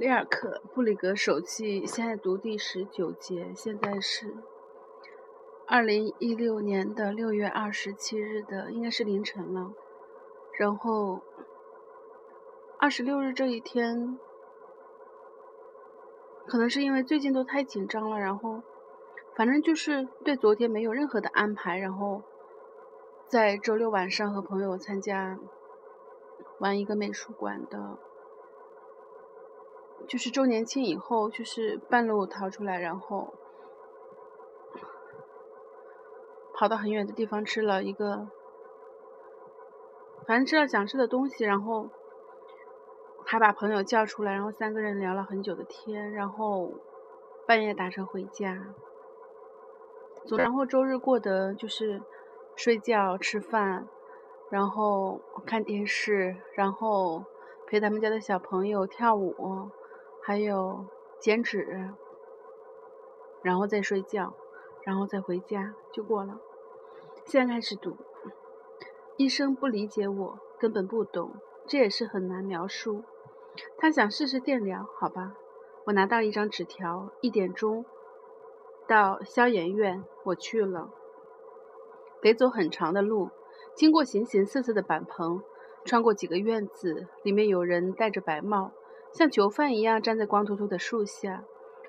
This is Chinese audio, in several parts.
里尔克布里格手记现在读第十九节，现在是二零一六年的六月二十七日的，应该是凌晨了。然后二十六日这一天，可能是因为最近都太紧张了，然后反正就是对昨天没有任何的安排，然后在周六晚上和朋友参加玩一个美术馆的。就是周年庆以后，就是半路逃出来，然后跑到很远的地方吃了一个，反正吃了想吃的东西，然后还把朋友叫出来，然后三个人聊了很久的天，然后半夜打车回家。然后周日过得就是睡觉、吃饭，然后看电视，然后陪他们家的小朋友跳舞。还有剪纸，然后再睡觉，然后再回家就过了。现在开始读，医生不理解我，根本不懂，这也是很难描述。他想试试电疗，好吧。我拿到一张纸条，一点钟到消炎院，我去了。得走很长的路，经过形形色色的板棚，穿过几个院子，里面有人戴着白帽。像囚犯一样站在光秃秃的树下，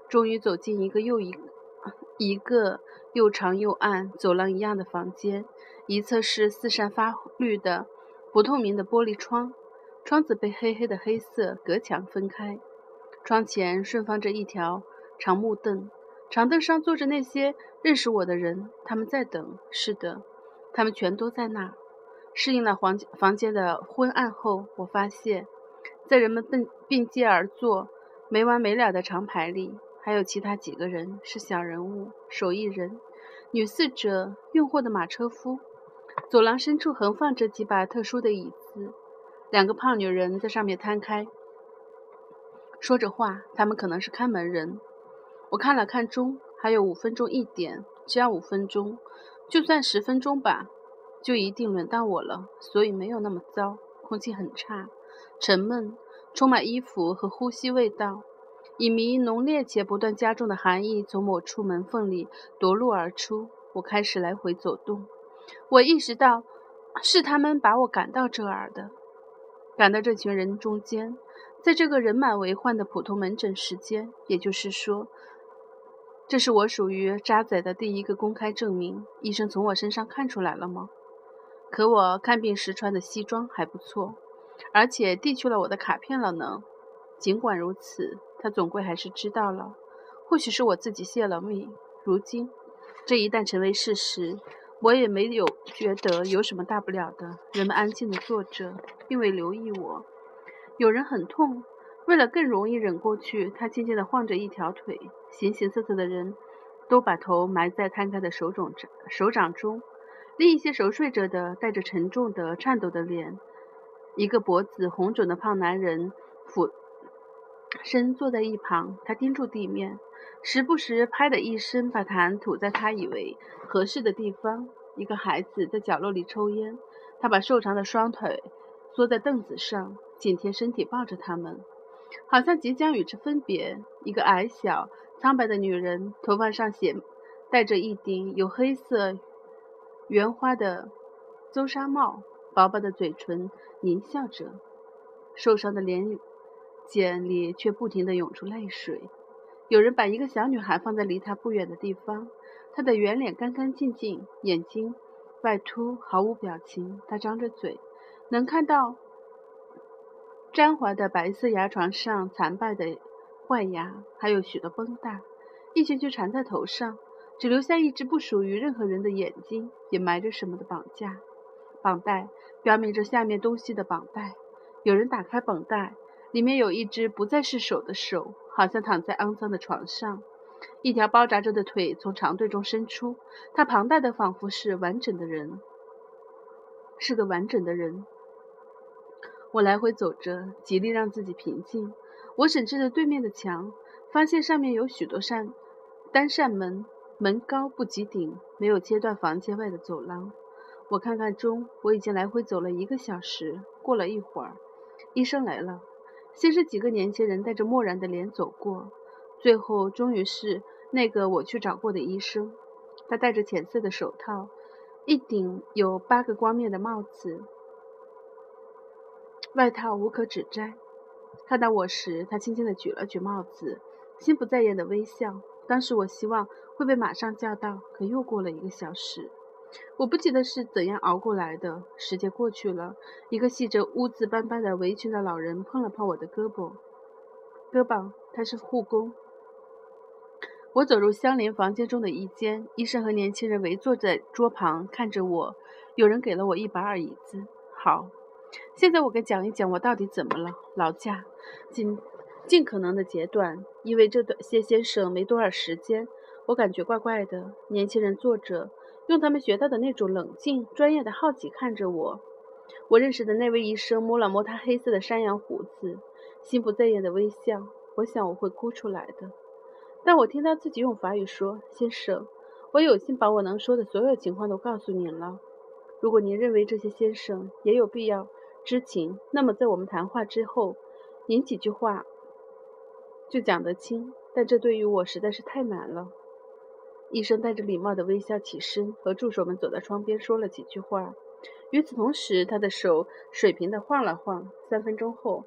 终于走进一个又一 一个又长又暗、走廊一样的房间。一侧是四扇发绿的不透明的玻璃窗，窗子被黑黑的黑色隔墙分开。窗前顺放着一条长木凳，长凳上坐着那些认识我的人，他们在等。是的，他们全都在那。适应了房房间的昏暗后，我发现。在人们并并肩而坐、没完没了的长排里，还有其他几个人是小人物、手艺人、女侍者、运货的马车夫。走廊深处横放着几把特殊的椅子，两个胖女人在上面摊开，说着话。他们可能是看门人。我看了看钟，还有五分钟一点，只要五分钟，就算十分钟吧，就一定轮到我了。所以没有那么糟，空气很差。沉闷，充满衣服和呼吸味道，一迷浓烈且不断加重的寒意从某处门缝里夺路而出。我开始来回走动，我意识到是他们把我赶到这儿的，赶到这群人中间，在这个人满为患的普通门诊时间，也就是说，这是我属于渣仔的第一个公开证明。医生从我身上看出来了吗？可我看病时穿的西装还不错。而且递去了我的卡片了呢。尽管如此，他总归还是知道了。或许是我自己泄了密。如今，这一旦成为事实，我也没有觉得有什么大不了的。人们安静地坐着，并未留意我。有人很痛，为了更容易忍过去，他轻轻地晃着一条腿。形形色色的人都把头埋在摊开的手掌手掌中。另一些熟睡着的，带着沉重的、颤抖的脸。一个脖子红肿的胖男人俯身坐在一旁，他盯住地面，时不时拍的一声，把痰吐在他以为合适的地方。一个孩子在角落里抽烟，他把瘦长的双腿缩在凳子上，紧贴身体抱着他们，好像即将与之分别。一个矮小苍白的女人，头发上写戴着一顶有黑色圆花的邹纱帽。薄薄的嘴唇狞笑着，受伤的脸睑里却不停地涌出泪水。有人把一个小女孩放在离她不远的地方，她的圆脸干干净净，眼睛外凸，毫无表情。她张着嘴，能看到沾滑的白色牙床上残败的坏牙，还有许多绷带，一圈圈缠在头上，只留下一只不属于任何人的眼睛，也埋着什么的绑架。绑带标明着下面东西的绑带。有人打开绑带，里面有一只不再是手的手，好像躺在肮脏的床上。一条包扎着的腿从长队中伸出，它庞大的仿佛是完整的人，是个完整的人。我来回走着，极力让自己平静。我审视着对面的墙，发现上面有许多扇单扇门，门高不及顶，没有切断房间外的走廊。我看看钟，我已经来回走了一个小时。过了一会儿，医生来了。先是几个年轻人带着漠然的脸走过，最后终于是那个我去找过的医生。他戴着浅色的手套，一顶有八个光面的帽子，外套无可指摘。看到我时，他轻轻地举了举帽子，心不在焉的微笑。当时我希望会被马上叫到，可又过了一个小时。我不记得是怎样熬过来的。时间过去了，一个系着污渍斑斑的围裙的老人碰了碰我的胳膊，胳膊，他是护工。我走入相连房间中的一间，医生和年轻人围坐在桌旁看着我。有人给了我一把椅子。好，现在我该讲一讲我到底怎么了。劳驾，尽尽可能的截断，因为这段谢先生没多少时间。我感觉怪怪的。年轻人坐着，用他们学到的那种冷静、专业的好奇看着我。我认识的那位医生摸了摸他黑色的山羊胡子，心不在焉的微笑。我想我会哭出来的。但我听到自己用法语说：“先生，我有幸把我能说的所有情况都告诉您了。如果您认为这些先生也有必要知情，那么在我们谈话之后，您几句话就讲得清。但这对于我实在是太难了。”医生带着礼貌的微笑起身，和助手们走到窗边说了几句话。与此同时，他的手水平地晃了晃。三分钟后，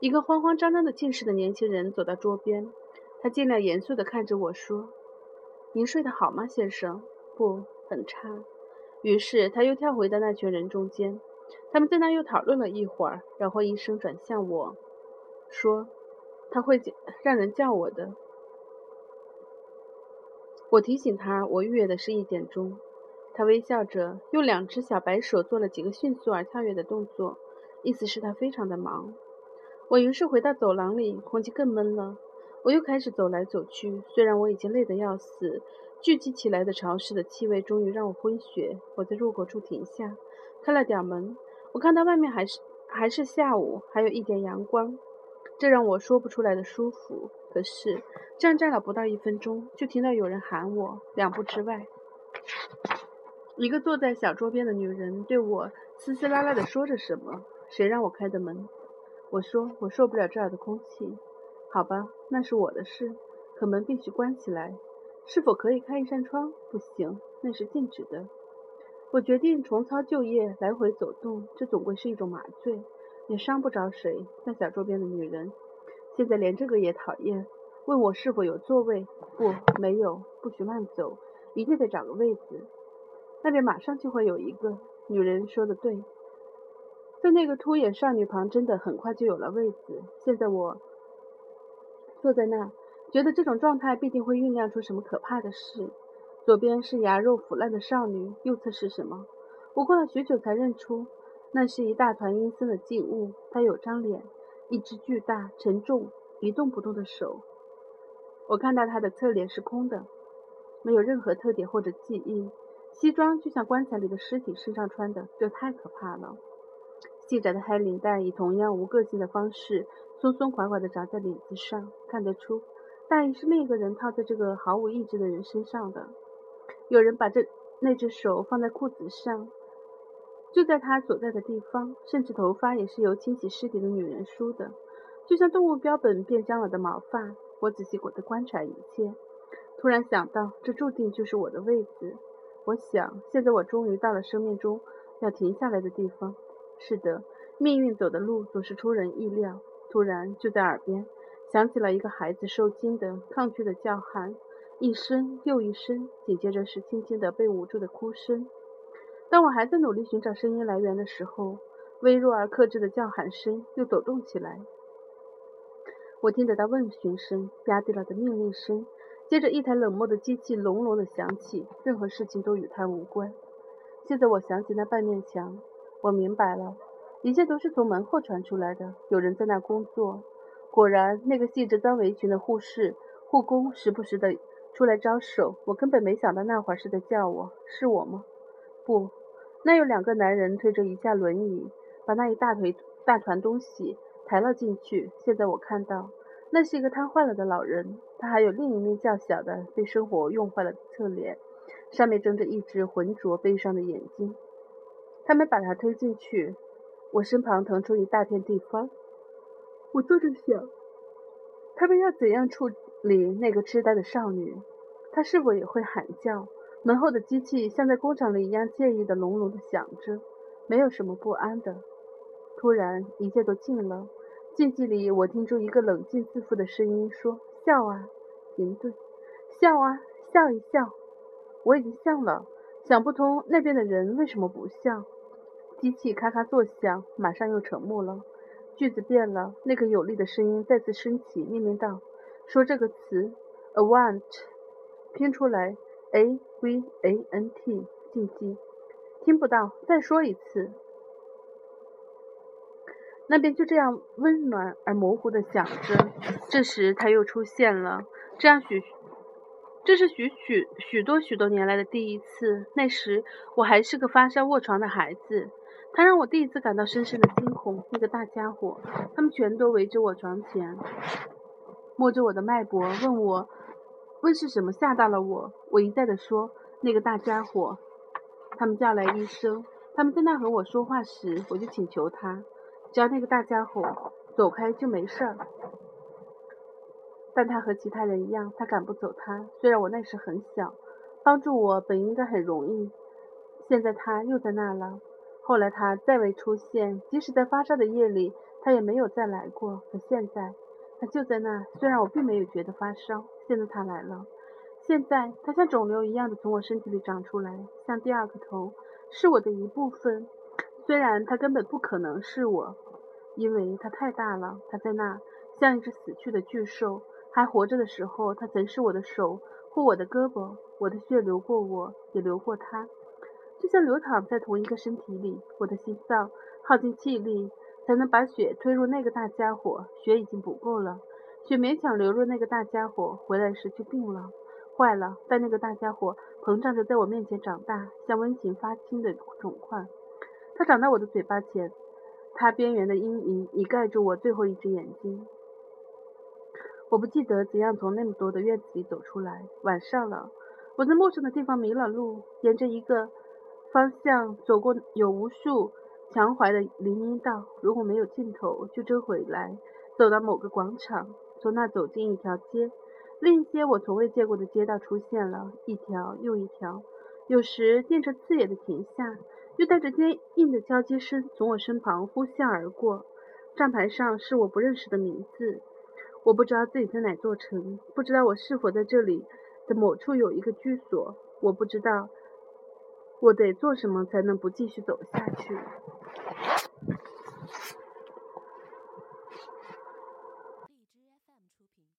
一个慌慌张张的近视的年轻人走到桌边。他尽量严肃地看着我说：“您睡得好吗，先生？不，很差。”于是他又跳回到那群人中间。他们在那又讨论了一会儿，然后医生转向我说：“他会让人叫我的。”我提醒他，我预约的是一点钟。他微笑着，用两只小白手做了几个迅速而跳跃的动作，意思是他非常的忙。我于是回到走廊里，空气更闷了。我又开始走来走去，虽然我已经累得要死，聚集起来的潮湿的气味终于让我昏厥。我在入口处停下，开了点门。我看到外面还是还是下午，还有一点阳光，这让我说不出来的舒服。可是站站了不到一分钟，就听到有人喊我。两步之外，一个坐在小桌边的女人对我嘶嘶啦啦地说着什么。谁让我开的门？我说我受不了这儿的空气。好吧，那是我的事。可门必须关起来。是否可以开一扇窗？不行，那是禁止的。我决定重操旧业，来回走动。这总归是一种麻醉，也伤不着谁。那小桌边的女人，现在连这个也讨厌。问我是否有座位？不，没有。不许乱走，一定得找个位子。那边马上就会有一个。女人说的对，在那个秃眼少女旁，真的很快就有了位子。现在我。坐在那，觉得这种状态必定会酝酿出什么可怕的事。左边是牙肉腐烂的少女，右侧是什么？我过了许久才认出，那是一大团阴森的静物。它有张脸，一只巨大、沉重、一动不动的手。我看到他的侧脸是空的，没有任何特点或者记忆。西装就像棺材里的尸体身上穿的，这太可怕了。细窄的黑领带以同样无个性的方式。松松垮垮地扎在领子上，看得出大衣是另一个人套在这个毫无意志的人身上的。有人把这那只手放在裤子上，就在他所在的地方，甚至头发也是由清洗尸体的女人梳的，就像动物标本变僵了的毛发。我仔细地观察一切，突然想到，这注定就是我的位子。我想，现在我终于到了生命中要停下来的地方。是的，命运走的路总是出人意料。突然，就在耳边响起了一个孩子受惊的抗拒的叫喊，一声又一声，紧接着是轻轻的被捂住的哭声。当我还在努力寻找声音来源的时候，微弱而克制的叫喊声又抖动起来。我听得到问询声、压低了的命令声，接着一台冷漠的机器隆隆的响起。任何事情都与它无关。现在我想起那半面墙，我明白了。一切都是从门后传出来的，有人在那工作。果然，那个系着脏围裙的护士、护工时不时的出来招手。我根本没想到那会儿是在叫我，是我吗？不，那有两个男人推着一架轮椅，把那一大腿大团东西抬了进去。现在我看到，那是一个瘫痪了的老人，他还有另一面较小的、被生活用坏了的侧脸，上面睁着一只浑浊悲伤的眼睛。他们把他推进去。我身旁腾出一大片地方，我坐着想，他们要怎样处理那个痴呆的少女？她是否也会喊叫？门后的机器像在工厂里一样惬意的隆隆的响着，没有什么不安的。突然，一切都静了。静寂里，我听出一个冷静自负的声音说：“笑啊，停顿，笑啊，笑一笑。”我已经笑了，想不通那边的人为什么不笑。机器咔咔作响，马上又沉默了。句子变了，那个有力的声音再次升起，命令道：“说这个词，avant，拼出来，a v a n t，禁忌。听不到，再说一次。”那边就这样温暖而模糊的响着。这时他又出现了，这样许，这是许许许多许多年来的第一次。那时我还是个发烧卧床的孩子。他让我第一次感到深深的惊恐。那个大家伙，他们全都围着我床前，摸着我的脉搏，问我，问是什么吓到了我。我一再的说，那个大家伙。他们叫来医生。他们在那和我说话时，我就请求他，只要那个大家伙走开就没事儿。但他和其他人一样，他赶不走他。虽然我那时很小，帮助我本应该很容易。现在他又在那了。后来他再未出现，即使在发烧的夜里，他也没有再来过。可现在，他就在那。虽然我并没有觉得发烧，现在他来了。现在它像肿瘤一样的从我身体里长出来，像第二个头，是我的一部分。虽然它根本不可能是我，因为它太大了。它在那，像一只死去的巨兽。还活着的时候，它曾是我的手或我的胳膊，我的血流过我，也流过它。就像流淌在同一个身体里，我的心脏耗尽气力才能把血推入那个大家伙，血已经不够了，血勉强流入那个大家伙，回来时就病了，坏了。但那个大家伙膨胀着在我面前长大，像温情发青的肿块。它长在我的嘴巴前，它边缘的阴影已盖住我最后一只眼睛。我不记得怎样从那么多的院子里走出来。晚上了，我在陌生的地方迷了路，沿着一个。方向走过有无数墙怀的林荫道，如果没有尽头，就折回来，走到某个广场，从那走进一条街。另一些我从未见过的街道出现了，一条又一条。有时电车刺眼的停下，又带着坚硬的交接声从我身旁呼啸而过。站牌上是我不认识的名字，我不知道自己在哪座城，不知道我是否在这里的某处有一个居所，我不知道。我得做什么才能不继续走下去？